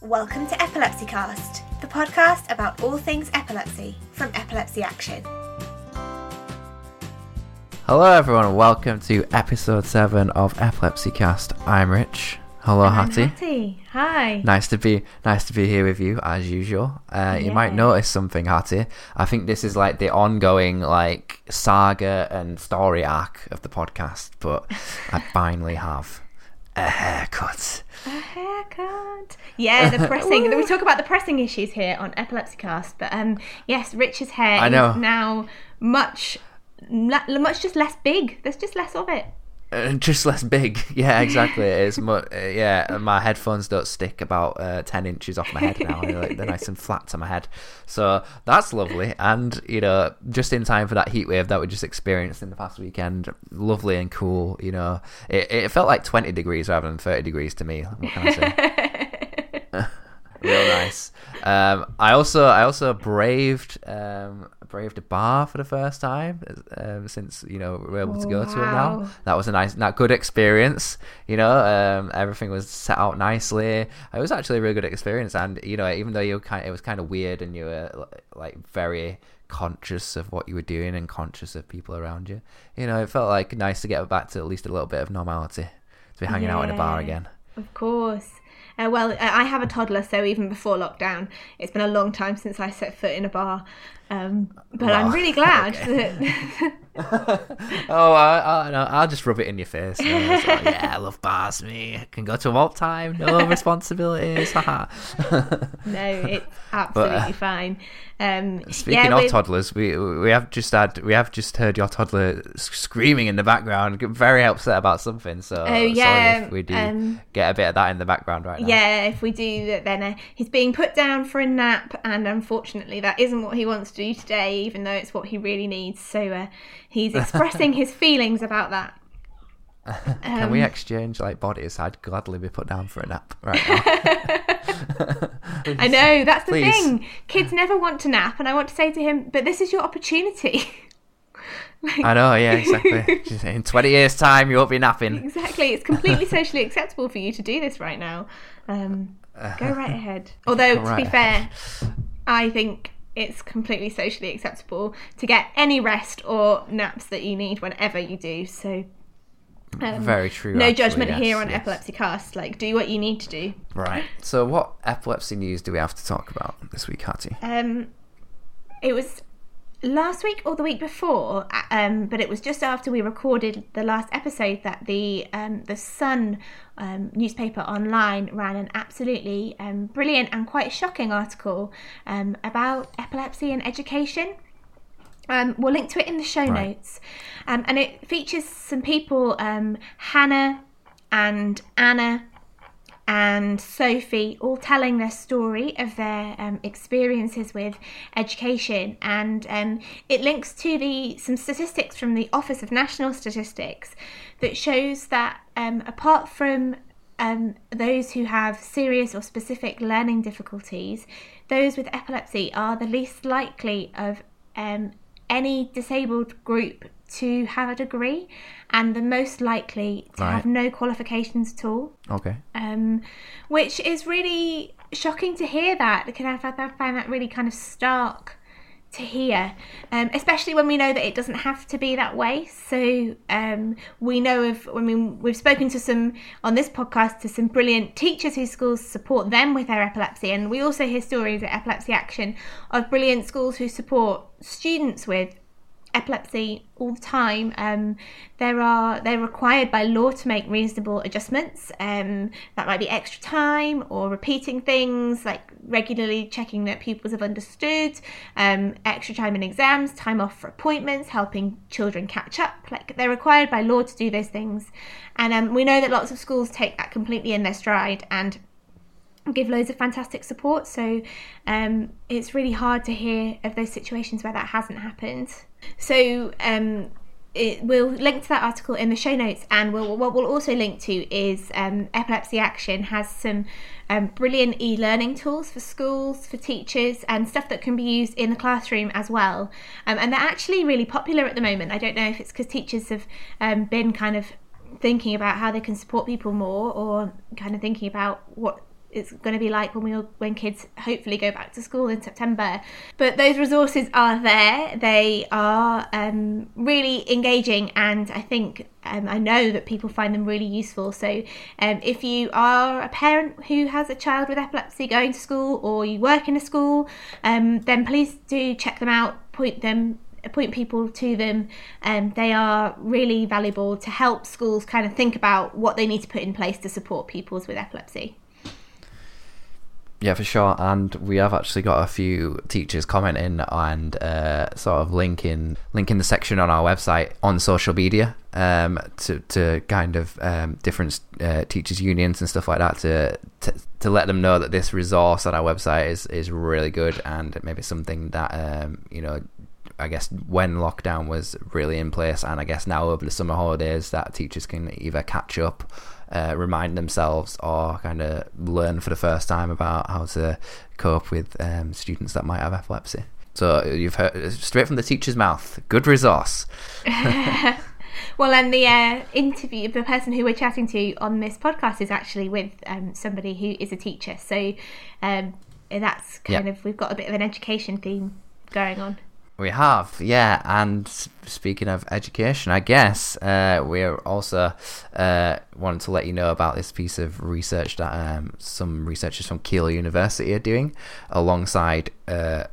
Welcome to Epilepsy Cast, the podcast about all things epilepsy from Epilepsy Action. Hello, everyone, and welcome to episode 7 of Epilepsy Cast. I'm Rich. Hello, I'm Hattie. Hattie. Hi. Nice to be nice to be here with you as usual. Uh, You might notice something, Hattie. I think this is like the ongoing like saga and story arc of the podcast, but I finally have a haircut. A haircut. Yeah, the pressing. we talk about the pressing issues here on Epilepsy Cast, but um, yes, Rich's hair I know. is now much, much just less big. There's just less of it. Uh, just less big. Yeah, exactly. It's much. uh, yeah. My headphones don't stick about uh, ten inches off my head now. They're, they're nice and flat to my head, so that's lovely. And you know, just in time for that heat wave that we just experienced in the past weekend, lovely and cool. You know, it, it felt like twenty degrees rather than thirty degrees to me. What can I say? Real nice. Um, I also I also braved um, braved a bar for the first time um, since you know we're able to go to it now. That was a nice, not good experience. You know, um, everything was set out nicely. It was actually a really good experience, and you know, even though you kind, it was kind of weird, and you were like very conscious of what you were doing and conscious of people around you. You know, it felt like nice to get back to at least a little bit of normality. To be hanging out in a bar again. Of course. Uh, well, I I have a toddler, so even before lockdown, it's been a long time since I set foot in a bar. Um, but I'm really glad okay. that. oh, I, I, no, I'll just rub it in your face. you know, like, yeah, I love bars. Me I can go to all time. No responsibilities. Haha. no, it's absolutely uh, fine. Um, Speaking yeah, of with- toddlers, we we have just had we have just heard your toddler screaming in the background, very upset about something. So Oh, yeah, sorry if we do um, get a bit of that in the background right now. Yeah, if we do, then uh, he's being put down for a nap, and unfortunately, that isn't what he wants to do today, even though it's what he really needs. So uh, he's expressing his feelings about that. Can we Um, exchange like bodies? I'd gladly be put down for a nap right now. I know that's the Please. thing. Kids never want to nap, and I want to say to him, "But this is your opportunity." Like- I know, yeah, exactly. In twenty years' time, you won't be napping. Exactly. It's completely socially acceptable for you to do this right now. Um, go right ahead. Although, to be Right fair, I think it's completely socially acceptable to get any rest or naps that you need whenever you do. So, um, Very true. no actually, judgment yes, here on yes. Epilepsy Cast. Like, do what you need to do. Right. So, what epilepsy news do we have to talk about this week, Hattie? Um, it was last week or the week before, uh, um, but it was just after we recorded the last episode that the um, the Sun um, newspaper online ran an absolutely um, brilliant and quite shocking article um, about epilepsy and education. Um, we'll link to it in the show Right. notes, um, and it features some people, um, Hannah and Anna and Sophie all telling their story of their um, experiences with education, and um, it links to the some statistics from the Office of National Statistics that shows that um, apart from um, those who have serious or specific learning difficulties, those with epilepsy are the least likely of um, any disabled group to have a degree, and the most likely to Right. have no qualifications at all Okay. um, which is really shocking to hear that. Because I find that really kind of stark to hear, um, especially when we know that it doesn't have to be that way. So um, we know of, I mean, we've spoken to some on this podcast to some brilliant teachers whose schools support them with their epilepsy, and we also hear stories at Epilepsy Action of brilliant schools who support students with epilepsy all the time. Um, there are they're required by law to make reasonable adjustments. Um, that might be extra time or repeating things, like regularly checking that pupils have understood. Um, extra time in exams, time off for appointments, helping children catch up. Like they're required by law to do those things, and um, we know that lots of schools take that completely in their stride and give loads of fantastic support. So um, it's really hard to hear of those situations where that hasn't happened. So um, it, we'll link to that article in the show notes, and we'll, what we'll also link to is um, Epilepsy Action has some um, brilliant e-learning tools for schools, for teachers, and stuff that can be used in the classroom as well. Um, and they're actually really popular at the moment. I don't know if it's because teachers have um, been kind of thinking about how they can support people more, or kind of thinking about what it's going to be like when we when kids hopefully go back to school in September. But those resources are there. They are um, really engaging, and I think um, I know that people find them really useful. So um, if you are a parent who has a child with epilepsy going to school, or you work in a school, um, then please do check them out. Point them point people to them and um, they are really valuable to help schools kind of think about what they need to put in place to support pupils with epilepsy yeah, for sure. And we have actually got a few teachers commenting and uh, sort of linking linking the section on our website on social media um, to to kind of um, different uh, teachers unions and stuff like that to, to, to let them know that this resource on our website is is really good and maybe something that um, you know I guess when lockdown was really in place, and I guess now over the summer holidays, that teachers can either catch up uh, remind themselves or kind of learn for the first time about how to cope with um, students that might have epilepsy. So you've heard straight from the teacher's mouth. Good resource. well, and the uh, interview, the person who we're chatting to on this podcast is actually with um, somebody who is a teacher. So um, that's kind yep. of we've got a bit of an education theme going on. We have, yeah. And speaking of education, I guess uh, we're also uh, wanting to let you know about this piece of research that um, some researchers from Keele University are doing alongside uh,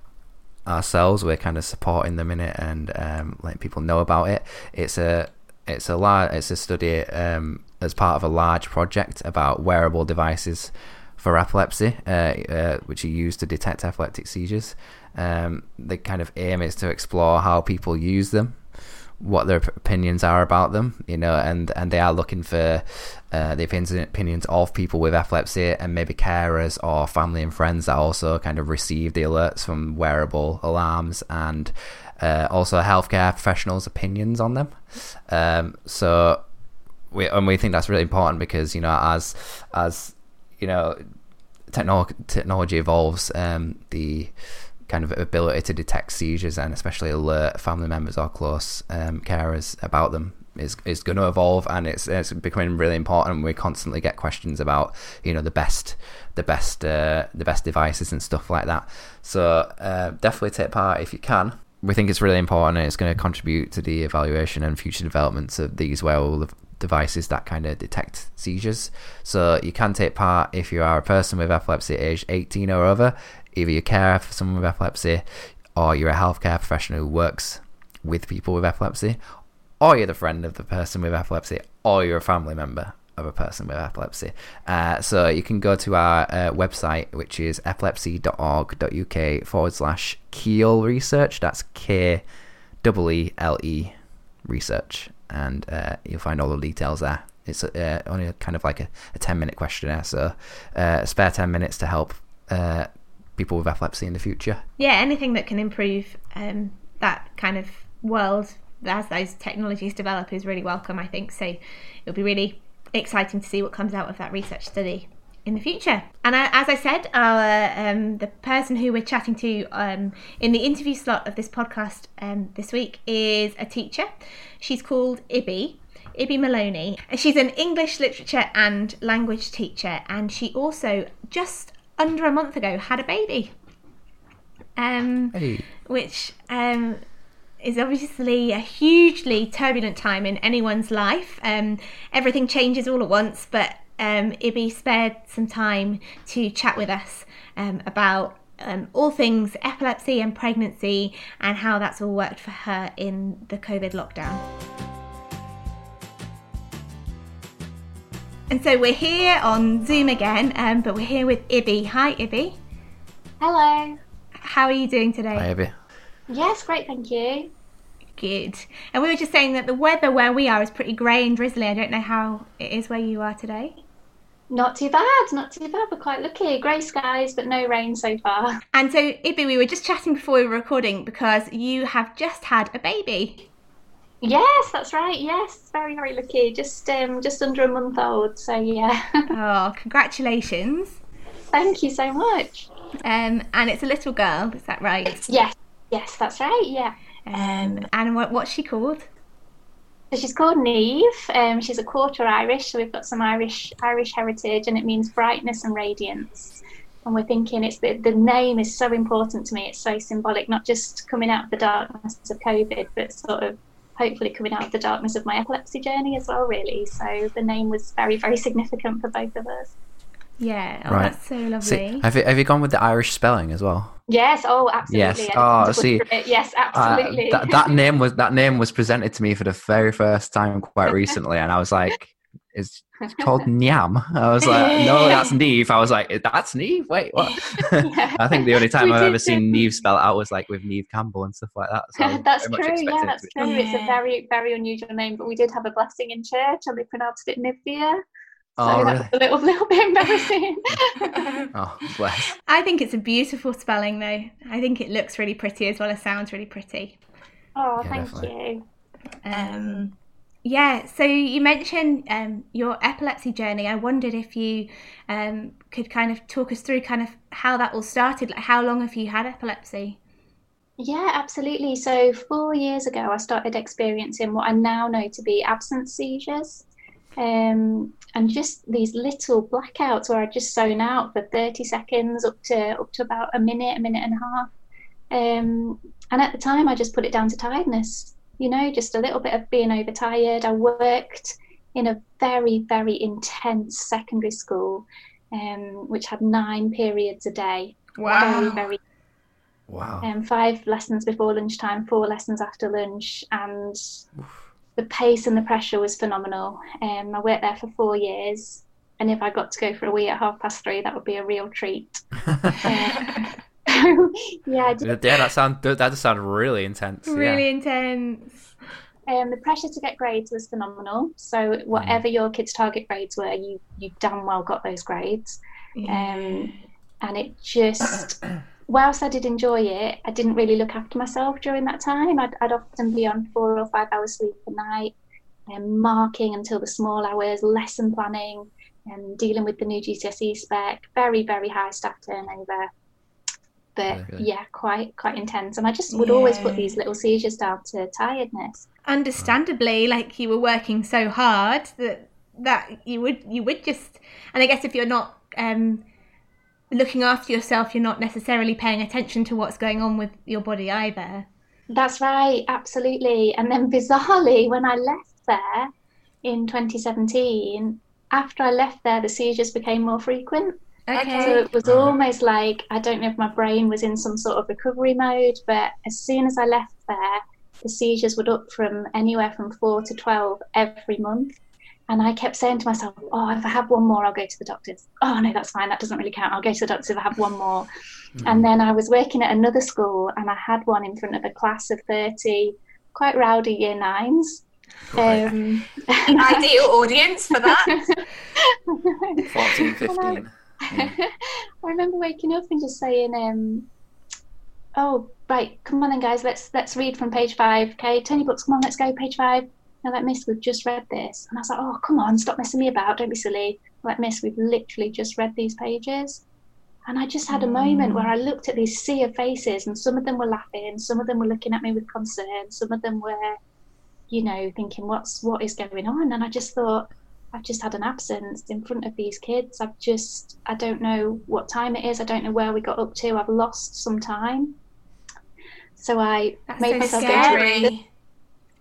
ourselves. We're kind of supporting them in it and um, letting people know about it. It's a it's a large, it's a study um, as part of a large project about wearable devices for epilepsy, uh, uh, which are used to detect epileptic seizures. Um, the kind of aim is to explore how people use them, what their opinions are about them, you know, and, and they are looking for uh, the opinions of people with epilepsy and maybe carers or family and friends that also kind of receive the alerts from wearable alarms and uh, also healthcare professionals' opinions on them. Um, so we and we think that's really important because you know as as you know technology technology evolves, um, the kind of ability to detect seizures and especially alert family members or close um, carers about them is is going to evolve and it's it's becoming really important. We constantly get questions about you know the best the best uh, the best devices and stuff like that. So uh, definitely take part if you can. We think it's really important and it's going to contribute to the evaluation and future developments of these wearable devices that kind of detect seizures. So you can take part if you are a person with epilepsy aged 18 or over either you care for someone with epilepsy, or you're a healthcare professional who works with people with epilepsy, or you're the friend of the person with epilepsy, or you're a family member of a person with epilepsy. Uh, so you can go to our uh, website, which is epilepsy.org.uk forward slash Keele Research. That's K E L E research. And uh, you'll find all the details there. It's uh, only kind of like a, a 10 minute questionnaire, so uh, spare 10 minutes to help uh, people with epilepsy in the future. Yeah, anything that can improve um, that kind of world as those technologies develop is really welcome, I think. So it'll be really exciting to see what comes out of that research study in the future. And as I said, our um, the person who we're chatting to um, in the interview slot of this podcast um, this week is a teacher. She's called Ibby. Ibby Maloney. She's an English literature and language teacher, and she also just under a month ago had a baby. Um, hey. Which um, is obviously a hugely turbulent time in anyone's life. Um, everything changes all at once, but um, Ibby spared some time to chat with us um, about um, all things epilepsy and pregnancy and how that's all worked for her in the COVID lockdown. And so we're here on Zoom again, um, but we're here with Ibby. Hi, Ibby. Hello. How are you doing today? Hi, Ibby. Yes, great, thank you. Good. And we were just saying that the weather where we are is pretty grey and drizzly. I don't know how it is where you are today. Not too bad, not too bad. We're quite lucky. Grey skies, but no rain so far. And so, Ibby, we were just chatting before we were recording because you have just had a baby. Yes, that's right. Yes, very very lucky. Just um just under a month old. So yeah. oh, congratulations! Thank you so much. Um, and it's a little girl. Is that right? It's, yes, yes, that's right. Yeah. Um, and what what's she called? So she's called Niamh. Um, she's a quarter Irish, so we've got some Irish Irish heritage, and it means brightness and radiance. And we're thinking it's the, the name is so important to me. It's so symbolic, not just coming out of the darkness of COVID, but sort of hopefully coming out of the darkness of my epilepsy journey as well. Really, so the name was very very significant for both of us. Yeah, oh, Right. that's so See, lovely. have you have you gone with the Irish spelling as well? Yes. Oh, absolutely. Yes. Oh, see, butcher it. Yes, Uh, absolutely. that that name was that name was presented to me for the very first time quite recently, and I was like, "It's it's called Nyam." I was like, "No, that's Neve." I was like, "That's Neve." Wait, what? I think the only time We I've did ever seen do- Neve spelled out was like with Neve Campbell and stuff like that. So that's true. Yeah, that's to true. be- It's a very, very unusual name, but we did have a blessing in church, and they pronounced it Nivea. So Oh, that really? was a little, little bit embarrassing. Oh, bless. I think it's a beautiful spelling, though. I think it looks really pretty as well as sounds really pretty. oh, Yeah, thank definitely. you. Um, yeah, so you mentioned um, your epilepsy journey. I wondered if you um, could kind of talk us through kind of how that all started. Like, how long have you had epilepsy? Yeah, absolutely. So four years ago, I started experiencing what I now know to be absence seizures. Um, and just these little blackouts where I just zone out for 30 seconds up to up to about a minute, a minute and a half. Um, and at the time, I just put it down to tiredness, you know, just a little bit of being overtired. I worked in a very, very intense secondary school, um, which had nine periods a day. Wow. Very, very Wow. um, five lessons before lunchtime, four lessons after lunch, and the pace and the pressure was phenomenal. Um, I worked there for four years, and if I got to go for a wee at half past three, that would be a real treat. Um, yeah, I did, yeah, that sound that does sound really intense. really intense. um, the pressure to get grades was phenomenal. So whatever your kids' target grades were, you you damn well got those grades. Um, and it just, whilst I did enjoy it, I didn't really look after myself during that time. I'd, I'd often be on four or five hours sleep a night, and marking until the small hours, lesson planning, and dealing with the new GCSE spec. Very, very high staff turnover. But Really, really. yeah, quite quite intense. And I just would always put these little seizures down to tiredness. Understandably, like you were working so hard that that you would you would just, and I guess if you're not um, looking after yourself, you're not necessarily paying attention to what's going on with your body either. That's right, absolutely. And then bizarrely, when I left there in 2017, after I left there, the seizures became more frequent. Okay. So it was almost like I don't know if my brain was in some sort of recovery mode, but as soon as I left there, the seizures would up from anywhere from four to 12 every month. And I kept saying to myself, oh, if I have one more, I'll go to the doctors. Oh, no, that's fine. That doesn't really count. I'll go to the doctors if I have one more. And then I was working at another school and I had one in front of a class of 30 quite rowdy year nines. Right. Um, Ideal audience for that. 14, 15. I remember waking up and just saying, um, "Oh, right, come on then, guys. Let's let's read from page five. Okay, turn your books. Come on, let's go. Page five. Now, like, Miss, we've just read this." And I was like, "Oh, come on, stop messing me about. Don't be silly." Like, Miss, we've literally just read these pages. And I just had a moment where I looked at these sea of faces, and some of them were laughing, some of them were looking at me with concern, some of them were, you know, thinking, "What's what is going on?" And I just thought, I've just had an absence in front of these kids. I've just, I don't know what time it is. I don't know where we got up to. I've lost some time. So I That's made so myself go to the-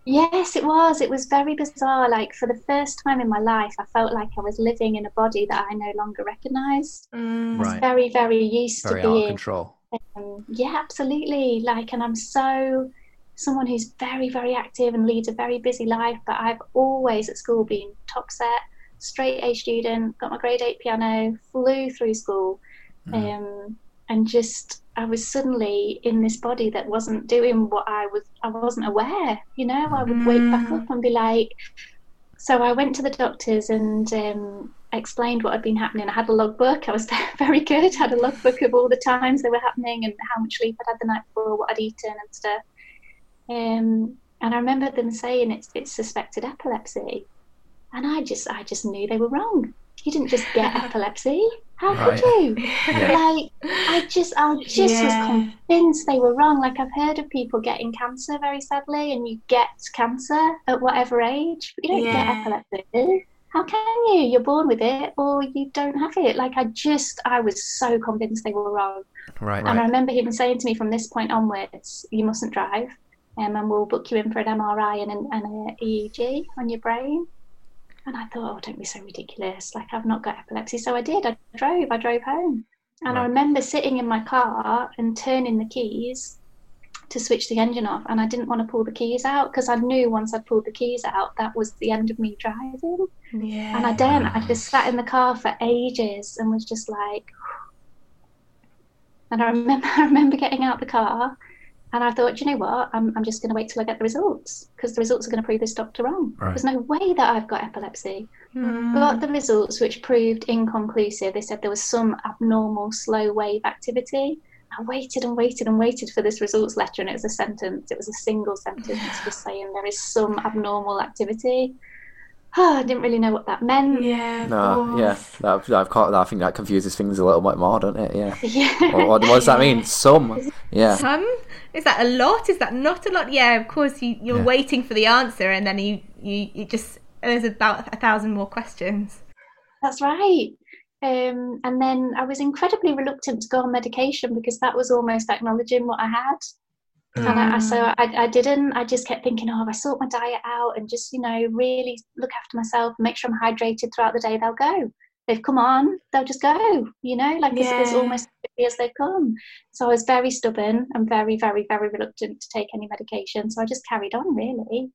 Yes, it was. It was very bizarre. Like for the first time in my life, I felt like I was living in a body that I no longer recognised. Mm. I was Right. very, very used Very to out of being control. um, yeah, absolutely. Like, and I'm so someone who's very, very active and leads a very busy life. But I've always at school been top set, straight A student, got my grade eight piano, flew through school, um, and just I was suddenly in this body that wasn't doing what I was. I wasn't aware. You know, I would wake back up and be like. So I went to the doctors and um, explained what had been happening. I had a logbook. I was very good. Had a logbook of all the times they were happening and how much sleep I'd had the night before, what I'd eaten and stuff. Um, and I remember them saying it's it's suspected epilepsy, and I just I just knew they were wrong. you didn't just get epilepsy. How Right. could you? Yeah. Like, I just, I just Yeah. was convinced they were wrong. Like, I've heard of people getting cancer very sadly, and you get cancer at whatever age, but you don't Yeah. get epilepsy. How can you? You're born with it, or you don't have it. Like, I just, I was so convinced they were wrong. Right. And I remember him saying to me from this point onwards, you mustn't drive, um, and we'll book you in for an MRI and an, and an EEG on your brain. And I thought, oh, don't be so ridiculous. Like, I've not got epilepsy. So I did. I drove. I drove home. And I remember sitting in my car and turning the keys to switch the engine off. And I didn't want to pull the keys out because I knew once I pulled the keys out, that was the end of me driving. Yeah. And I didn't. I just sat in the car for ages and was just like. And I remember, I remember getting out the car, and I thought, you know what? I'm, I'm just going to wait till I get the results because the results are going to prove this doctor wrong. Right. There's no way that I've got epilepsy. Mm. Got the results, which proved inconclusive. They said there was some abnormal slow wave activity. I waited and waited and waited for this results letter, and it was a sentence. It was a single sentence just saying there is some abnormal activity. I didn't really know what that meant. Yeah. No, yeah, that, I've caught that. I think that confuses things a little bit more, doesn't it? Yeah. Yeah. What, what does that mean? Some. Yeah. Some is that a lot? Is that not a lot? Yeah, of course. You you're Yeah. waiting for the answer, and then you you, you just there's about a thousand more questions. That's right. Um, and then I was incredibly reluctant to go on medication because that was almost acknowledging what I had. And I, I- so Mm. I, I didn't. I just kept thinking, oh, if I sort my diet out and just, you know, really look after myself, make sure I'm hydrated throughout the day, they'll go. They've come on, they'll just go, you know, like Yeah. almost as quickly as they come. So I was very stubborn and very, very, very reluctant to take any medication. So I just carried on, really.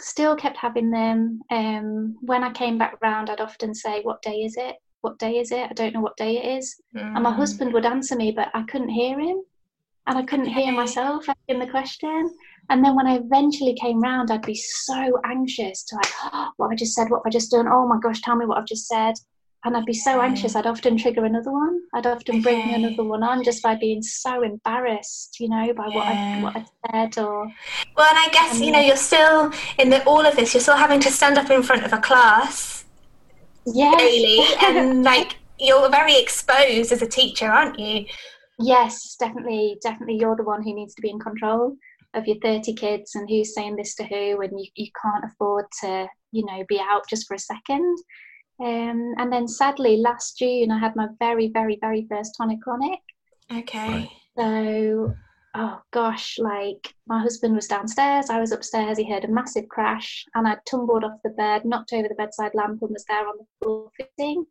Still kept having them. Um, when I came back round, I'd often say, What day is it? What day is it? I don't know what day it is. And my Mm. husband would answer me, but I couldn't hear him. And I couldn't hear myself asking the question. And then when I eventually came round, I'd be so anxious to like, oh, what have I just said? What have I just done? Oh my gosh, tell me what I've just said. And I'd be so anxious, I'd often trigger another one. I'd often bring Okay. another one on just by being so embarrassed, you know, by what I Yeah. what I said or Well, and I guess you know um, you're still in the, all of this. You're still having to stand up in front of a class yes. daily, and like you're very exposed as a teacher, aren't you? Yes, definitely, definitely. You're the one who needs to be in control of your 30 kids and who's saying this to who, and you, you can't afford to, you know, be out just for a second. Um, and then sadly, last June, I had my very, very, very first tonic clonic. Okay. So, oh gosh, like my husband was downstairs, I was upstairs, he heard a massive crash, and I tumbled off the bed, knocked over the bedside lamp, and was there on the floor fitting.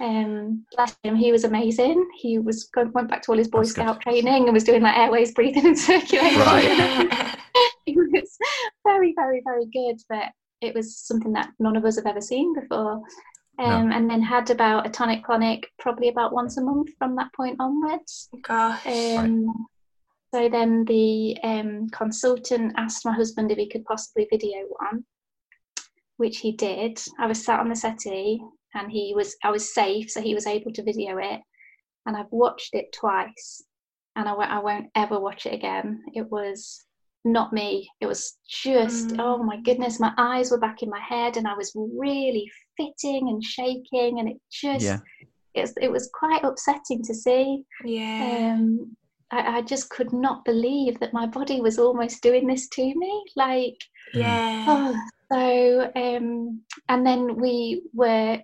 Um, bless him, he was amazing. He was going, went back to all his Boy That's good. Scout training and was doing like airways breathing and circulation. Right. it was very, very, very good, but it was something that none of us have ever seen before. Um, And then had about a tonic clonic probably about once a month from that point onwards. Gosh. Um, So then the um, consultant asked my husband if he could possibly video one, which he did. I was sat on the settee and he was I was safe, so he was able to video it. And I've watched it twice, and I won't, I won't ever watch it again. It was not me. It was just Mm. oh my goodness, my eyes were back in my head, and I was really fitting and shaking, and it just Yeah. it was, it was quite upsetting to see. yeah. Um, I, I just could not believe that my body was almost doing this to me. Like, yeah. oh, so, um, and then we were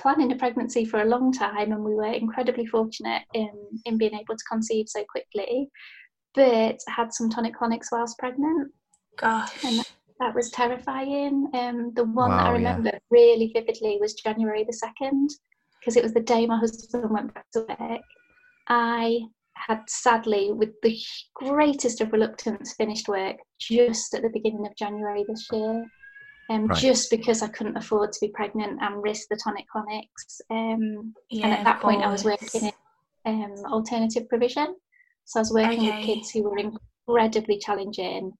planning a pregnancy for a long time, and we were incredibly fortunate in in being able to conceive so quickly. But had some tonic clonics whilst pregnant. Gosh. and That was terrifying. Um, the one that I Wow, yeah. remember really vividly was January the second, because it was the day my husband went back to work. I had sadly, with the greatest of reluctance, finished work just at the beginning of January this year. Um, Right. Just because I couldn't afford to be pregnant and risk the tonic clonics. Um, yeah, and at that point, I was working in um, alternative provision. So I was working Okay. with kids who were incredibly challenging,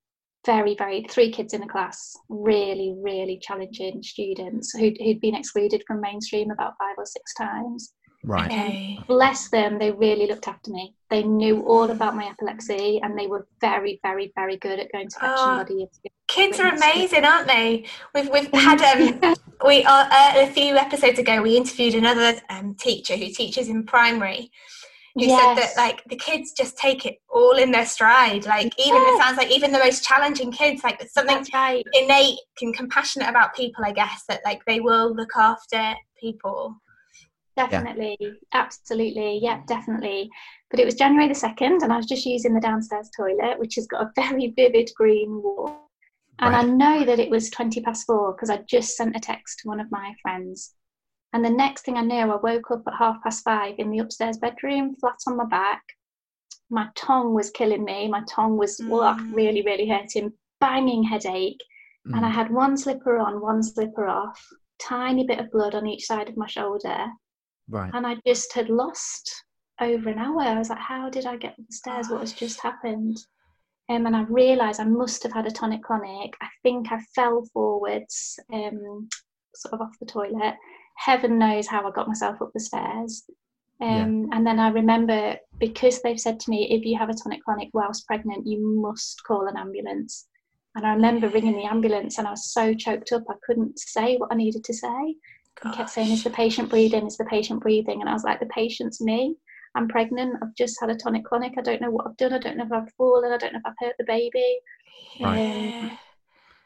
very, very, three kids in a class, really, really challenging students who'd, who'd been excluded from mainstream about five or six times. Right. Okay. bless them, they really looked after me. They knew all about my epilepsy and they were very, very, very good at going to fetch Oh, somebody. if- if Kids are amazing, aren't they? We've we've had um we uh, uh, a few episodes ago we interviewed another um, teacher who teaches in primary who said that like the kids just take it all in their stride. Like even it sounds like even the most challenging kids, like something right. innate and compassionate about people. I guess that like they will look after people. Definitely, absolutely, yeah, definitely. But it was January the second, and I was just using the downstairs toilet, which has got a very vivid green wall. And I know that it was twenty past four because I just sent a text to one of my friends. And the next thing I knew, I woke up at half past five in the upstairs bedroom, flat on my back. My tongue was killing me. My tongue was ugh, Mm. really, really hurting. Banging headache. and I Mm. had one slipper on, one slipper off, tiny bit of blood on each side of my shoulder, Right. and I just had lost over an hour. I was like, how did I get up the stairs? What has just happened? Um, and I realised I must have had a tonic clonic. I think I fell forwards, um, sort of off the toilet. Heaven knows how I got myself up the stairs. Um, And then I remember because they've said to me, if you have a tonic clonic whilst pregnant, you must call an ambulance. And I remember ringing the ambulance and I was so choked up I couldn't say what I needed to say. I kept saying, Is the patient breathing? Is the patient breathing? And I was like, The patient's me. I'm pregnant. I've just had a tonic clonic. I don't know what I've done. I don't know if I've fallen. I don't know if I've hurt the baby. Yeah. Um,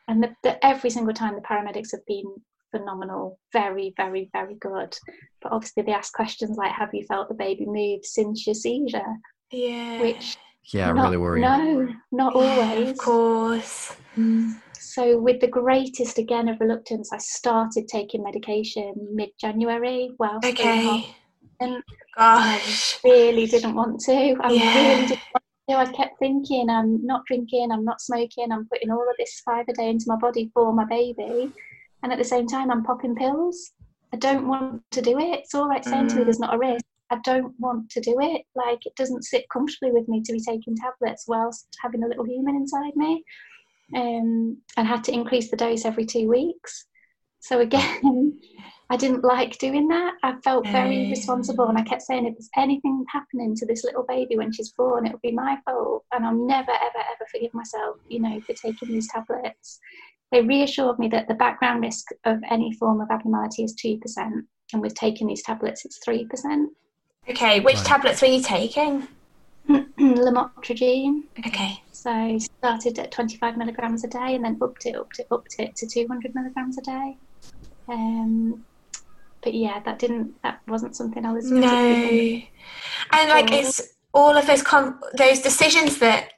and the, the, every single time the paramedics have been phenomenal, very, very, very good. But obviously, they ask questions like, Have you felt the baby move since your seizure? Yeah. Which, Yeah, not, really worrying. no, not Yeah, always. Of course. Mm. So, with the greatest again of reluctance, I started taking medication mid January well Okay. And I Gosh. really didn't want to. I Yeah. really didn't want to. I kept thinking, I'm not drinking, I'm not smoking, I'm putting all of this five a day into my body for my baby. And at the same time, I'm popping pills. I don't want to do it. It's all right saying to me Mm. there's not a risk. I don't want to do it. Like, it doesn't sit comfortably with me to be taking tablets whilst having a little human inside me. Um, and had to increase the dose every two weeks. So, again, I didn't like doing that. I felt very No. responsible, and I kept saying, if there's anything happening to this little baby when she's born, it will be my fault, and I'll never, ever, ever forgive myself, you know, for taking these tablets. They reassured me that the background risk of any form of abnormality is two percent, and with taking these tablets, it's three percent. Okay. Which Right. tablets were you taking? Lamotrigine. Okay. So started at 25 milligrams a day, and then upped it, upped it, upped it to 200 milligrams a day. Um, but yeah, that didn't, that wasn't something I was No. And like it's all of those com- those decisions that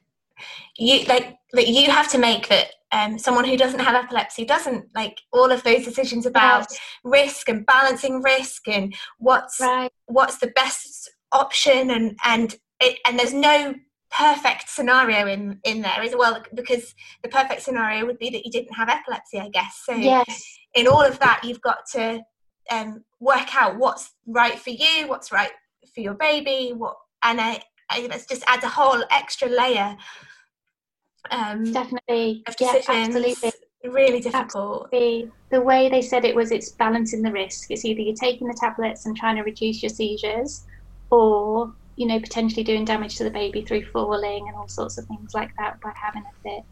you like that you have to make that um, someone who doesn't have epilepsy doesn't like all of those decisions about risk and balancing risk and what's right. what's the best option and and it, and there's no perfect scenario in in there as well because the perfect scenario would be that you didn't have epilepsy i guess so Yes, in all of that you've got to um, work out what's right for you what's right for your baby what and I, I it just adds a whole extra layer um, definitely. of Yeah, absolutely. really difficult The, the way they said it was it's balancing the risk. It's either you're taking the tablets and trying to reduce your seizures, or you know potentially doing damage to the baby through falling and all sorts of things like that by having a fit.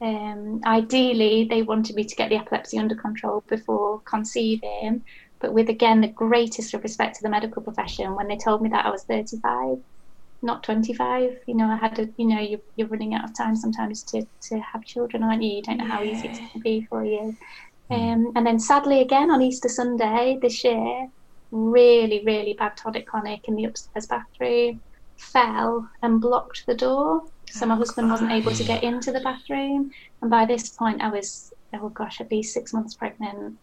Um, ideally, they wanted me to get the epilepsy under control before conceiving, but with again the greatest of respect to the medical profession, when they told me that I was 35, not 25, you know, I had a, you know, you're, you're running out of time sometimes to, to have children, aren't you? You don't know how easy it's going to be for you. Um, and then sadly, again on Easter Sunday this year, really, really bad tonic clonic in the upstairs bathroom, fell and blocked the door. So my Oh, husband wasn't able to get into the bathroom. And by this point, I was, oh gosh, at least six months pregnant.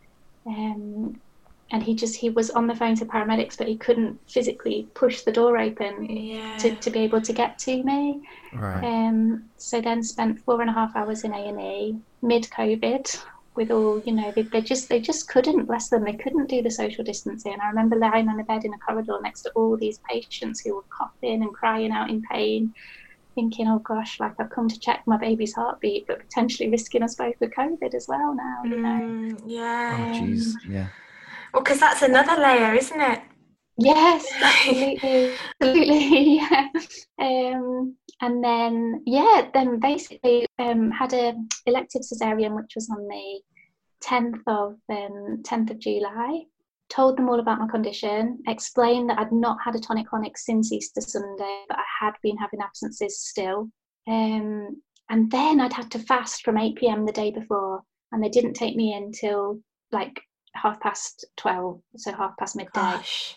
Um, and he just, he was on the phone to paramedics, but he couldn't physically push the door open yeah to, to be able to get to me. Right. Um, so then spent four and a half hours in A and E mid COVID with all you know they, they just they just couldn't bless them they couldn't do the social distancing. I remember lying on a bed in a corridor next to all these patients who were coughing and crying out in pain, thinking, oh gosh, like I've come to check my baby's heartbeat, but potentially risking us both with COVID as well now. You know. Mm, Oh, yeah jeez. Yeah. well because that's another layer isn't it Yes, absolutely, absolutely. Yeah. Um, and then yeah, then basically um, had a elective cesarean, which was on the tenth of um, tenth of July. Told them all about my condition. Explained that I'd not had a tonic clonic since Easter Sunday, but I had been having absences still. Um, and then I'd had to fast from eight pm the day before, and they didn't take me in till like half past twelve, so half past midday. Gosh.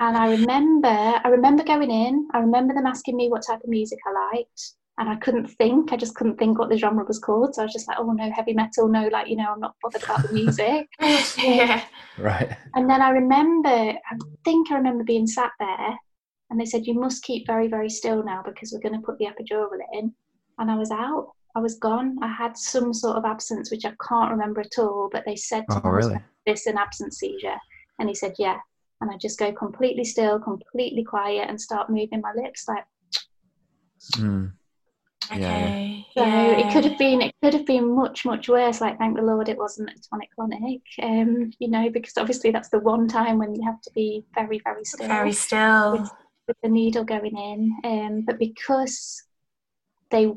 And I remember, I remember going in. I remember them asking me what type of music I liked, and I couldn't think. I just couldn't think what the genre was called. So I was just like, oh no, heavy metal, no, like you know, I'm not bothered about the music. yeah. Right. and then I remember, I think I remember being sat there, and they said you must keep very, very still now because we're going to put the epidural in. And I was out. I was gone. I had some sort of absence, which I can't remember at all. But they said to Oh, my really? "This an absence seizure," and he said, "Yeah." And I just go completely still, completely quiet, and start moving my lips like. Mm. Yeah, yeah. Okay. So yeah. it could have been it could have been much much worse. Like thank the Lord it wasn't a tonic clonic. Um, you know, because obviously that's the one time when you have to be very very still very still. with, with the needle going in. Um, but because they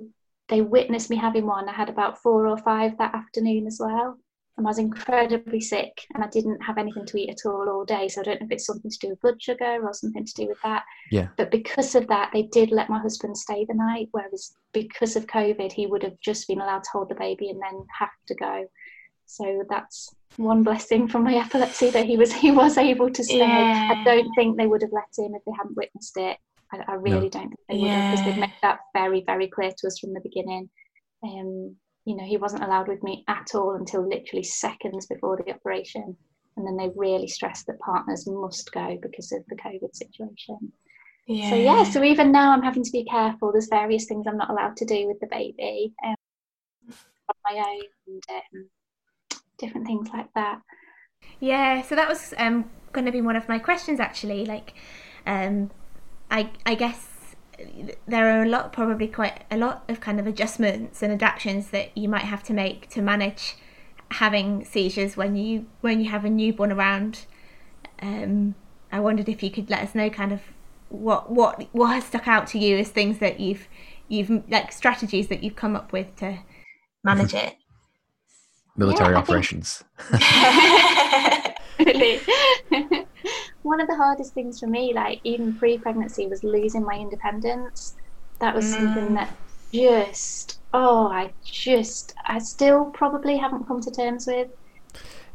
they witnessed me having one, I had about four or five that afternoon as well. And I was incredibly sick and I didn't have anything to eat at all all day. So I don't know if it's something to do with blood sugar or something to do with that. Yeah. But because of that, they did let my husband stay the night, whereas because of COVID, he would have just been allowed to hold the baby and then have to go. So that's one blessing from my epilepsy that he was he was able to stay. Yeah. I don't think they would have let him if they hadn't witnessed it. I, I really don't think they would have because they've made that very very clear to us from the beginning. Um, you know, he wasn't allowed with me at all until literally seconds before the operation, and then they really stressed that partners must go because of the COVID situation. Yeah. So yeah, so even now I'm having to be careful. There's various things I'm not allowed to do with the baby um, on my own and um, different things like that. Yeah, so that was um, going to be one of my questions actually. Like, um, I I guess there are a lot, probably quite a lot of kind of adjustments and adaptations that you might have to make to manage having seizures when you when you have a newborn around. Um, I wondered if you could let us know kind of what what what has stuck out to you as things that you've you've like strategies that you've come up with to manage it. Military Yeah, I think- operations. really. One of the hardest things for me, like even pre-pregnancy, was losing my independence. That was something Mm. that just, oh, I just, I still probably haven't come to terms with.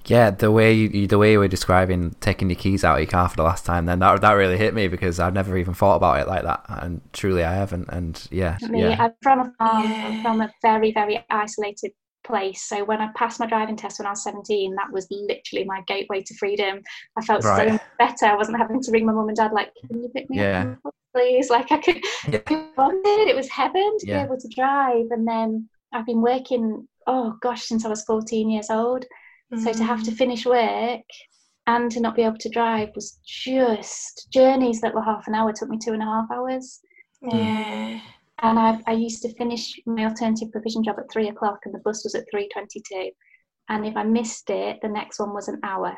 Yeah, the way you, you- the way you were describing taking your keys out of your car for the last time, then that that really hit me because I've never even thought about it like that, and truly I haven't. And yeah, Me, yeah, I'm from a farm, Yeah. I'm from a very, very isolated place. So when I passed my driving test when I was 17, that was literally my gateway to freedom. I felt Right. so better. I wasn't having to ring my mum and dad like, "Can you pick me Yeah. up, from the bus, please?" Like I could. Yeah. I. It was heaven to Yeah. be able to drive. And then I've been working. Oh gosh, since I was 14 years old. So to have to Mm. finish work and to not be able to drive was just journeys that were half an hour took me two and a half hours. Yeah. And I, I used to finish my alternative provision job at three o'clock, and the bus was at three twenty-two. And if I missed it, the next one was an hour.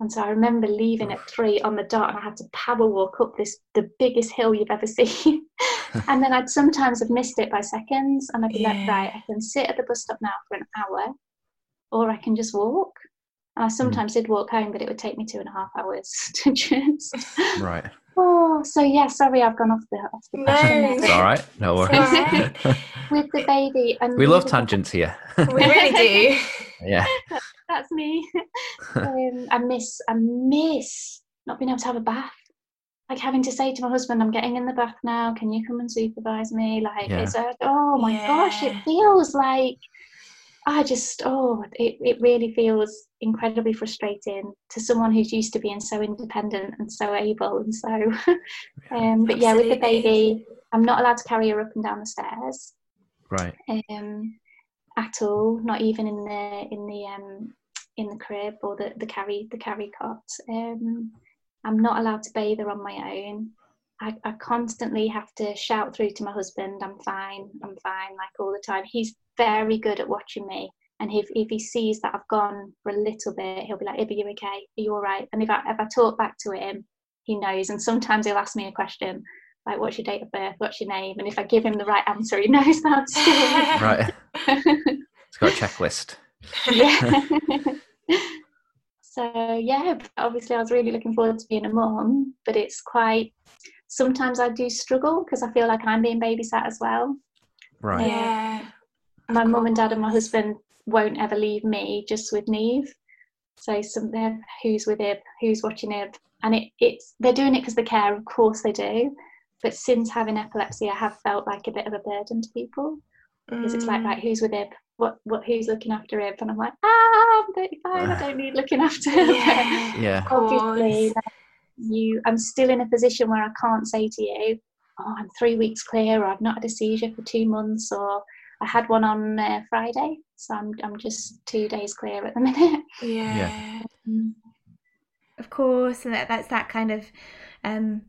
And so I remember leaving at three on the dot, and I had to power walk up this the biggest hill you've ever seen. and then I'd sometimes have missed it by seconds, and I'd be like, right, I can sit at the bus stop now for an hour, or I can just walk. And I sometimes did walk home, but it would take me two and a half hours to just. right. Oh, so yeah, sorry, I've gone off the off the No. It's all right. No worries. with the baby and we love tangents here. We really do. yeah. that's me um, i miss i miss not being able to have a bath like having to say to my husband i'm getting in the bath now can you come and supervise me like Yeah. it's a, oh my gosh it feels like i just oh it, it really feels incredibly frustrating to someone who's used to being so independent and so able and so um but yeah with the baby i'm not allowed to carry her up and down the stairs Right. um, at all. Not even in the in the um, in the crib or the, the carry the carry cot. Um, I'm not allowed to bathe her on my own. I, I constantly have to shout through to my husband, "I'm fine, I'm fine," like all the time. He's very good at watching me, and if if he sees that I've gone for a little bit, he'll be like, "Ibby, you okay? Are you all right?" And if I if I talk back to him, he knows. And sometimes he'll ask me a question like, "What's your date of birth? What's your name?" And if I give him the right answer, he knows that. Still. Right. It's got a checklist. yeah. so yeah, obviously I was really looking forward to being a mum, but it's quite. Sometimes I do struggle because I feel like I'm being babysat as well. Right. Yeah. My mum and dad and my husband won't ever leave me just with Niamh. So some they're who's with Ib, who's watching Ib, and it, it's they're doing it because they care, of course they do. But since having epilepsy, I have felt like a bit of a burden to people because it's like, Mm. right, who's with Ib? What, what, who's looking after Ib? And I'm like, ah, I'm 35, I don't need looking after. Yeah. Yeah. Obviously, course. like, you, I'm still in a position where I can't say to you, oh, I'm three weeks clear, or I've not had a seizure for two months, or I had one on uh, Friday, so I'm, I'm just two days clear at the minute. Yeah. of course, and that, that's that kind of um,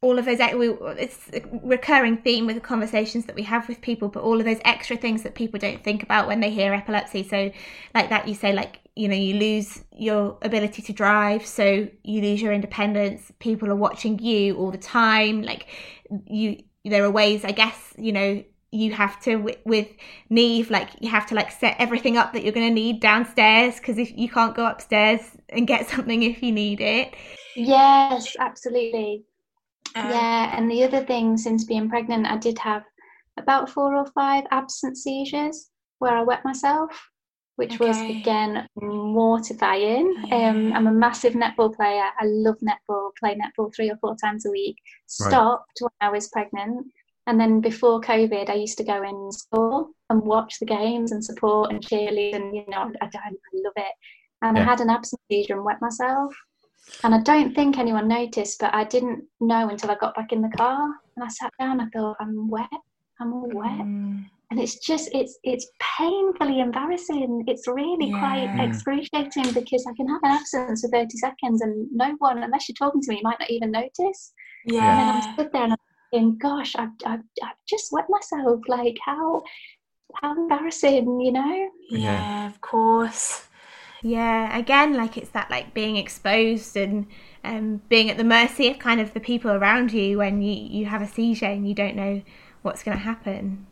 all of those. We, it's a recurring theme with the conversations that we have with people, but all of those extra things that people don't think about when they hear epilepsy. So, like that, you say like you know you lose your ability to drive, so you lose your independence. People are watching you all the time. Like you, there are ways, I guess, you know. You have to with, with Niamh, like you have to like set everything up that you're going to need downstairs because if you can't go upstairs and get something if you need it. Yes, absolutely. Um, Yeah, and the other thing, since being pregnant, I did have about four or five absent seizures where I wet myself, which was Okay. again mortifying. Um, I'm a massive netball player. I love netball, play netball three or four times a week. Right. Stopped when I was pregnant. And then before COVID, I used to go in school and watch the games and support and cheerlead, and you know, I, I, I love it. And I had an absent seizure and wet myself. And I don't think anyone noticed, but I didn't know until I got back in the car and I sat down. I thought, I'm wet. I'm all wet. Mm. And it's just, it's it's painfully embarrassing. It's really Yeah. quite excruciating because I can have an absence for 30 seconds and no one, unless you're talking to me, might not even notice. Yeah and then I'm stood there and I'm thinking, gosh, I've, I've, I've just wet myself. Like, how, how embarrassing, you know? Yeah, of course. Yeah, again, like it's that like being exposed and um, being at the mercy of kind of the people around you when you, you have a seizure and you don't know what's going to happen.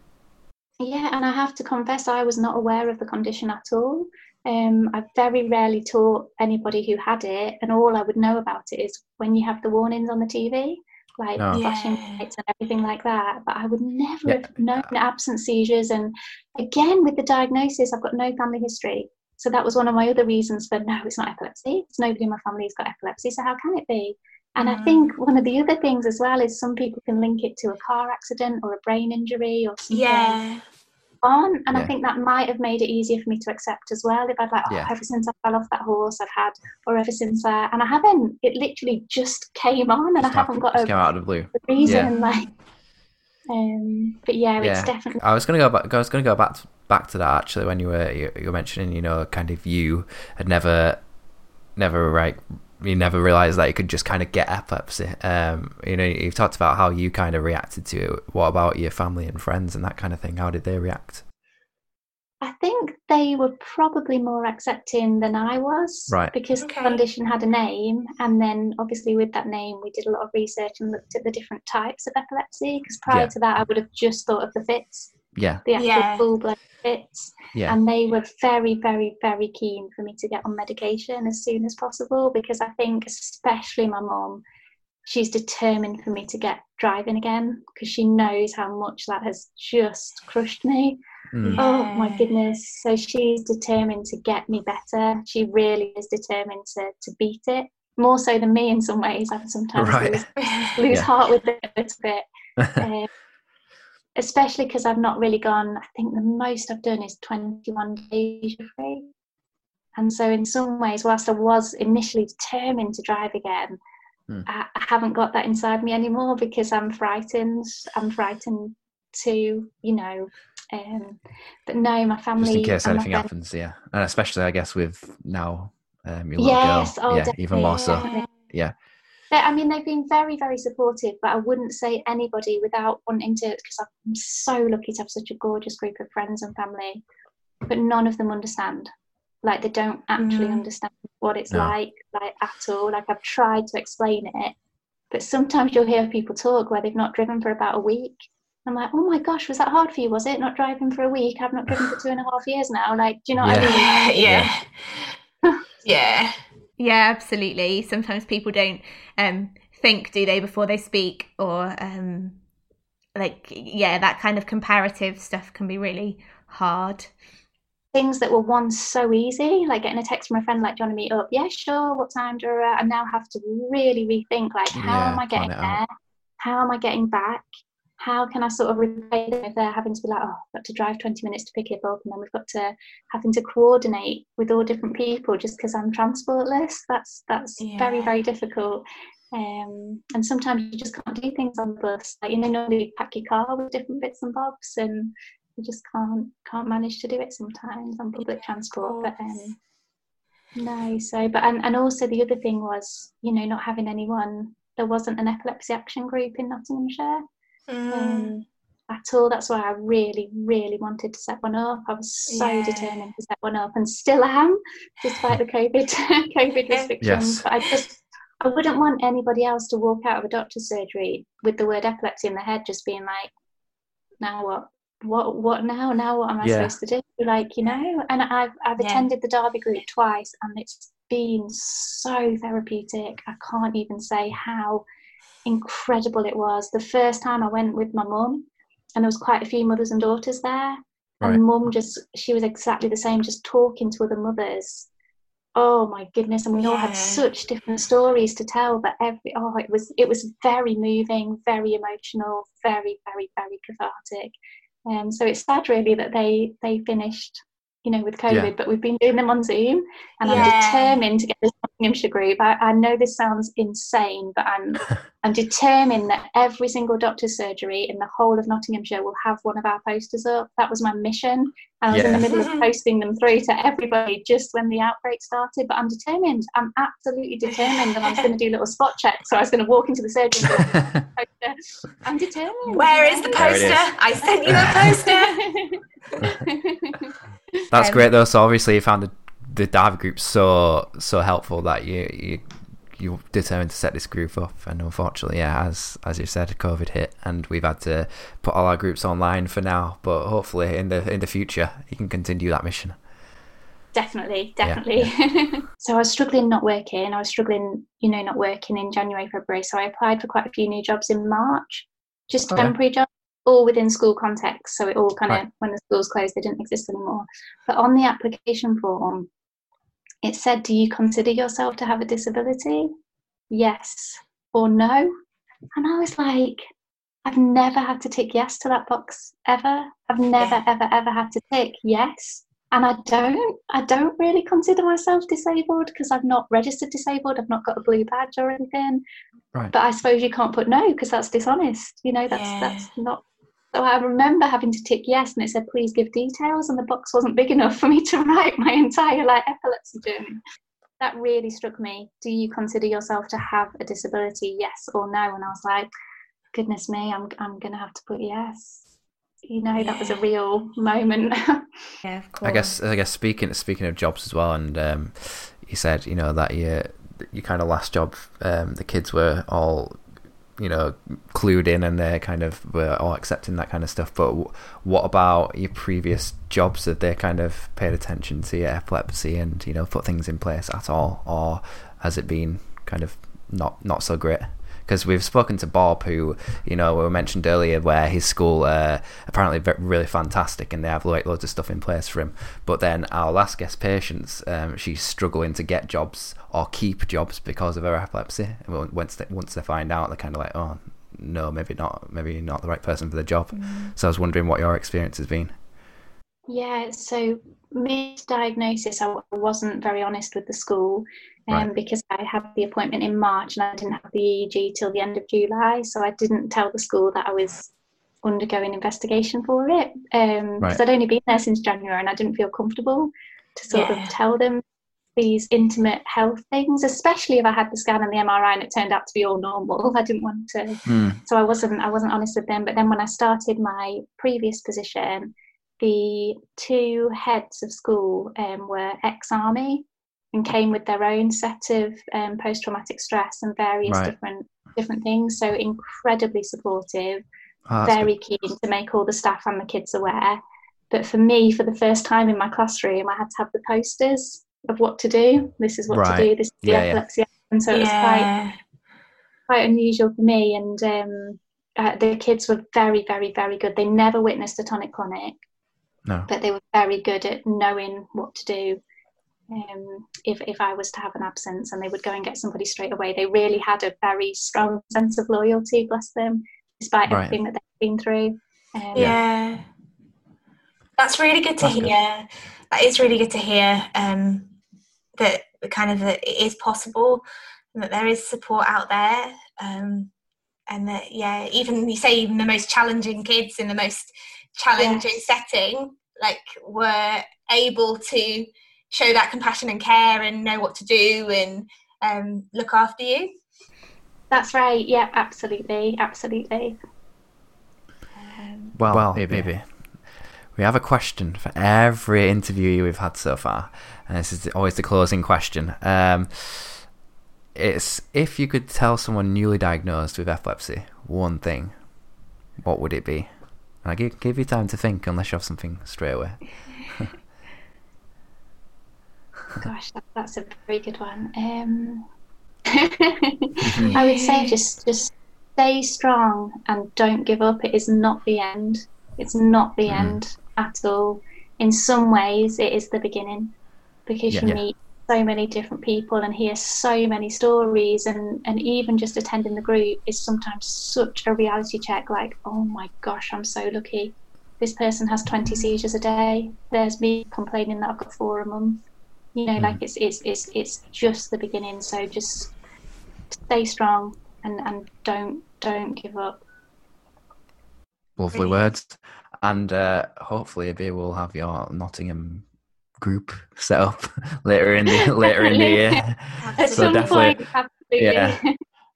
Yeah, and I have to confess, I was not aware of the condition at all. Um, I very rarely taught anybody who had it, and all I would know about it is when you have the warnings on the TV, like Oh. flashing Yeah. lights and everything like that. But I would never Yeah. have known absent seizures. And again, with the diagnosis, I've got no family history. So that was one of my other reasons for no, it's not epilepsy. It's nobody in my family has got epilepsy. So how can it be? And I Mm. think one of the other things as well is some people can link it to a car accident or a brain injury or something Yeah. on. And Yeah. I think that might have made it easier for me to accept as well. If I'd like, oh, Yeah. ever since I fell off that horse, I've had, or ever since I, and I haven't, it literally just came on and Just I haven't got just a came out of the blue. reason. Like, um, but yeah, Yeah. it's definitely, I was gonna go back. I was gonna go back back to that actually when you were you, you were mentioning you know kind of you had never never like you never realized that you could just kind of get epilepsy. Um, you know you've talked about how you kind of reacted to it. What about your family and friends and that kind of thing? How did they react? I think they were probably more accepting than I was. Right. Because Okay. the condition had a name. And then obviously with that name, we did a lot of research and looked at the different types of epilepsy. Because prior Yeah. to that, I would have just thought of the fits, Yeah, the actual Yeah. full blown fits. yeah, and they were very very very keen for me to get on medication as soon as possible because i think especially my mom she's determined for me to get driving again because she knows how much that has just crushed me Mm. oh my goodness so she's determined to get me better she really is determined to, to beat it more so than me in some ways i sometimes Right. lose, lose Yeah. heart with it a little bit um, especially because I've not really gone. I think the most I've done is 21 days free. And so, in some ways, whilst I was initially determined to drive again, Hmm. I, I haven't got that inside me anymore because I'm frightened. I'm frightened to, you know. Um, but no, my family. just in case anything friends- happens. Yeah, and especially I guess with now um, your little Yes, girl. oh, yeah, even more so. Yeah, I mean, they've been very, very supportive, but I wouldn't say anybody without wanting to, because I'm so lucky to have such a gorgeous group of friends and family, but none of them understand. like they don't actually Mm. understand what it's No. like like at all. Like i've tried to explain it but sometimes you'll hear people talk where they've not driven for about a week. I'm like oh my gosh was that hard for you was it? Not driving for a week? I've not driven for two and a half years now. Like do you know what i mean? Yeah. Yeah. Yeah Yeah, absolutely. Sometimes people don't um, think, do they, before they speak, or um, like, yeah, that kind of comparative stuff can be really hard. things that were once so easy, like getting a text from a friend like, "Do you want to meet up?" Yeah, sure. What time do I? I now have to really rethink, like, how Yeah, am I getting there? out. How am I getting back? How can I sort of repay them if they're having to be like, "Oh, I've got to drive twenty minutes to pick it up," and then we've got to having to coordinate with all different people just because I'm transportless. That's that's very Yeah. very difficult. Um, and sometimes you just can't do things on the bus. Like you know, normally you pack your car with different bits and bobs, and you just can't can't manage to do it sometimes on public transport. But um, no, so but and, and also the other thing was, you know, not having anyone. There wasn't an epilepsy action group in Nottinghamshire Mm. um, at all. That's why I really, really wanted to set one up. I was so Yeah. determined to set one up, and still am, despite the COVID COVID restrictions. Yes. But I just I wouldn't want anybody else to walk out of a doctor's surgery with the word epilepsy in their head, just being like, "Now what? What? What now? Now what am I Yeah. supposed to do?" Like you know. And I've I've Yeah. attended the Derby group twice, and it's been so therapeutic. I can't even say how incredible it was. The first time I went with my mum, and there was quite a few mothers and daughters there, Right. and mum just she was exactly the same, just talking to other mothers. Oh my goodness! And we all had such different stories to tell, but every oh, it was it was very moving, very emotional, very very very cathartic. Um, so it's sad really that they they finished, you know, with COVID. Yeah. But we've been doing them on Zoom, and I'm determined to get this Nottinghamshire group. I, I know this sounds insane, but I'm I'm determined that every single doctor's surgery in the whole of Nottinghamshire will have one of our posters up. That was my mission. And I was in the middle of posting them through to everybody just when the outbreak started. But I'm determined. I'm absolutely determined. And I was going to do little spot checks. So I was going to walk into the surgery and. I'm determined. Where is the know? There it is. poster? I sent you a poster. That's Um, great though. So obviously you found the the dive group so so helpful that you you you determined to set this group up, and unfortunately, yeah, as as you said, COVID hit, and we've had to put all our groups online for now. But hopefully, in the in the future, you can continue that mission. Definitely, Yeah, definitely. so I was struggling not working. I was struggling, you know, not working in January, February. So I applied for quite a few new jobs in March, just Okay. temporary jobs, all within school context. So it all kind of, Right. when the schools closed, they didn't exist anymore. But on the application form, it said, Do you consider yourself to have a disability? Yes or no? And I was like, I've never had to tick yes to that box ever. I've never, Yeah. ever, ever had to tick yes. And I don't, I don't really consider myself disabled because I've not registered disabled. I've not got a blue badge or anything. Right. But I suppose you can't put no because that's dishonest. You know, that's Yeah. that's not. So I remember having to tick yes, and it said please give details, and the box wasn't big enough for me to write my entire like epilepsy journey. That really struck me. Do you consider yourself to have a disability? Yes or no? And I was like, goodness me, I'm I'm gonna have to put yes. You know, that was a real moment. Yeah, of course. I guess I guess speaking speaking of jobs as well, and um, you said you know that your your kind of last job, um, the kids were all you know clued in and they're kind of were all accepting that kind of stuff. But w- what about your previous jobs? Have they kind of paid attention to your epilepsy and you know put things in place at all, or has it been kind of not not so great? Because we've spoken to Bob, who you know we mentioned earlier, where his school uh, apparently really fantastic, and they have like loads of stuff in place for him. But then our last guest, Patience, um, she's struggling to get jobs or keep jobs because of her epilepsy. And once they, once they find out, they're kind of like, oh no, maybe not, maybe not the right person for the job. So I was wondering what your experience has been. Yeah, so misdiagnosis, I wasn't very honest with the school um, Right. because I had the appointment in March and I didn't have the EEG till the end of July. So I didn't tell the school that I was undergoing investigation for it because Right. I'd only been there since January and I didn't feel comfortable to sort Yeah. of tell them these intimate health things, especially if I had the scan and the MRI and it turned out to be all normal. I didn't want to so I wasn't I wasn't honest with them. But then when I started my previous position, the two heads of school um, were ex-army and came with their own set of um, post-traumatic stress and various Right. different different things. So incredibly supportive, Oh, that's very keen to make all the staff and the kids aware. But for me, for the first time in my classroom, I had to have the posters of what to do. This is what Right. to do. This is the Yeah, yeah. epilepsy. And so it was quite quite unusual for me. And um, uh, the kids were very, very, very good. They never witnessed a tonic clonic, No. but they were very good at knowing what to do um, if if I was to have an absence, and they would go and get somebody straight away. They really had a very strong sense of loyalty, bless them, despite Right. everything that they've been through. Um, Yeah. That's really good to That's good. hear. That is really good to hear. Um, that the kind of that it is possible, and that there is support out there. Um, and that yeah, even you say even the most challenging kids in the most challenging setting, like were able to show that compassion and care and know what to do and um, look after you. That's right. Yeah, absolutely, absolutely. Um, Well, well maybe. We have a question for every interview we've had so far, and this is always the closing question. Um, it's if you could tell someone newly diagnosed with epilepsy one thing, what would it be? And I give, give you time to think, unless you have something straight away. Gosh, that, that's a very good one. Um, I would say just just stay strong and don't give up. It is not the end. It's not the Mhm. end at all. In some ways, it is the beginning because Yeah. you Yeah. meet so many different people and hear so many stories, and and even just attending the group is sometimes such a reality check. Like, oh my gosh, I'm so lucky. This person has 20 seizures a day. There's me complaining that I've got four a month you know like it's it's it's it's just the beginning so just stay strong and and don't don't give up Lovely words. And uh, hopefully, maybe we'll have your Nottingham group set up later in the later in the year. at So some definitely- point absolutely yeah.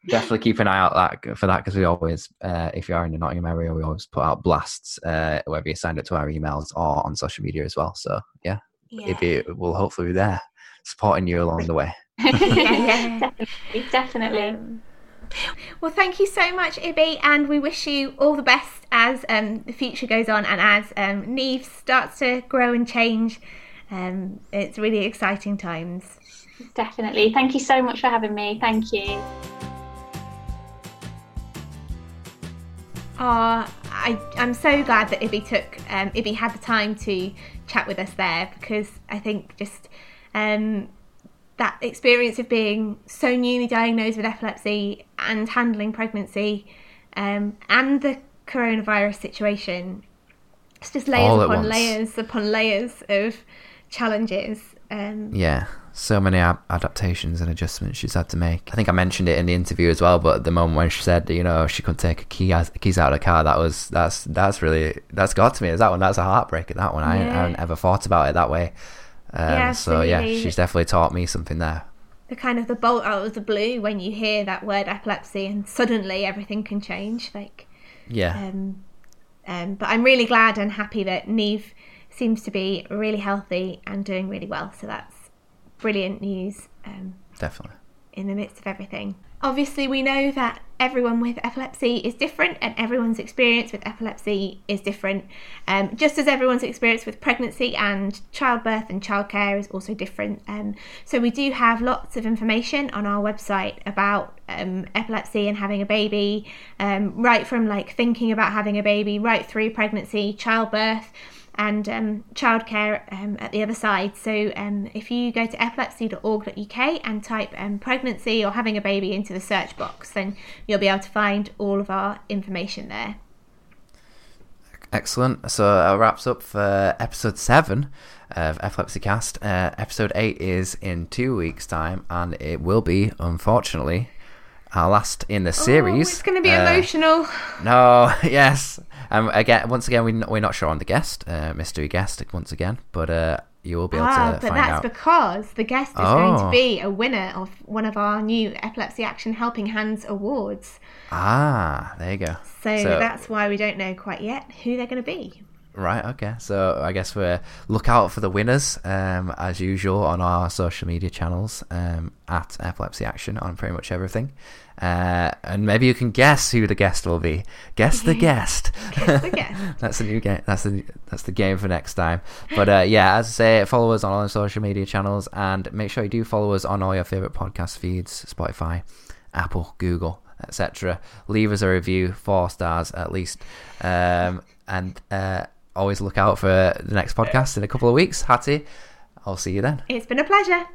definitely keep an eye out that for that because we always, uh, if you are in the Nottingham area, we always put out blasts, uh, whether you signed up to our emails or on social media as well. So yeah, Yeah. it will hopefully be there supporting you along the way. Yeah. definitely definitely well, thank you so much, Ibby, and we wish you all the best as um, the future goes on and as um, Niamh starts to grow and change. Um, it's really exciting times. definitely thank you so much for having me thank you Oh, I, I'm so glad that Ibby took um, Ibby had the time to chat with us there because I think just um, that experience of being so newly diagnosed with epilepsy and handling pregnancy um, and the coronavirus situation, it's just layers All upon once. layers upon layers of challenges. Um, Yeah, so many ab- adaptations and adjustments she's had to make. I think I mentioned it in the interview as well, but the moment when she said, you know, she couldn't take a key as- keys out of the car, that was that's that's really that's got to me. Is that one? That's a heartbreaker. That one. I, I haven't ever thought about it that way. Um, Yeah, so yeah, she's definitely taught me something there. the kind of the bolt out of the blue when you hear that word epilepsy and suddenly everything can change. Like Yeah, Um, um, but I'm really glad and happy that Niamh seems to be really healthy and doing really well. So that's brilliant news um, definitely. in the midst of everything. Obviously, we know that everyone with epilepsy is different and everyone's experience with epilepsy is different. Um, just as everyone's experience with pregnancy and childbirth and childcare is also different. Um, so, we do have lots of information on our website about um, epilepsy and having a baby, um, right from like thinking about having a baby, right through pregnancy, childbirth and um, childcare um, at the other side. So um, if you go to epilepsy.org.uk and type um, pregnancy or having a baby into the search box, then you'll be able to find all of our information there. Excellent. So that wraps up for episode seven of Epilepsy Cast. Uh, episode eight is in two weeks' time, and it will be, unfortunately, our last in the series. Oh, it's going to be Uh, emotional. No, yes. Um, again, once again, we n- we're not sure on the guest, uh, mystery guest, once again, but uh, you will be able to. Ah, to but that's out. because the guest is going Oh. to be a winner of one of our new Epilepsy Action Helping Hands awards. Ah, there you go. So, So- that's why we don't know quite yet who they're going to be. Right. Okay. So I guess we're look out for the winners um, as usual on our social media channels um, at Epilepsy Action on pretty much everything. Uh, and maybe you can guess who the guest will be. Guess the guest. Guess the guest. that's the new game. That's the that's the game for next time. But uh, yeah, as I say, follow us on all our social media channels and make sure you do follow us on all your favorite podcast feeds: Spotify, Apple, Google, etc. Leave us a review, four stars at least, um, and uh, always look out for the next podcast in a couple of weeks. Hattie, I'll see you then. It's been a pleasure.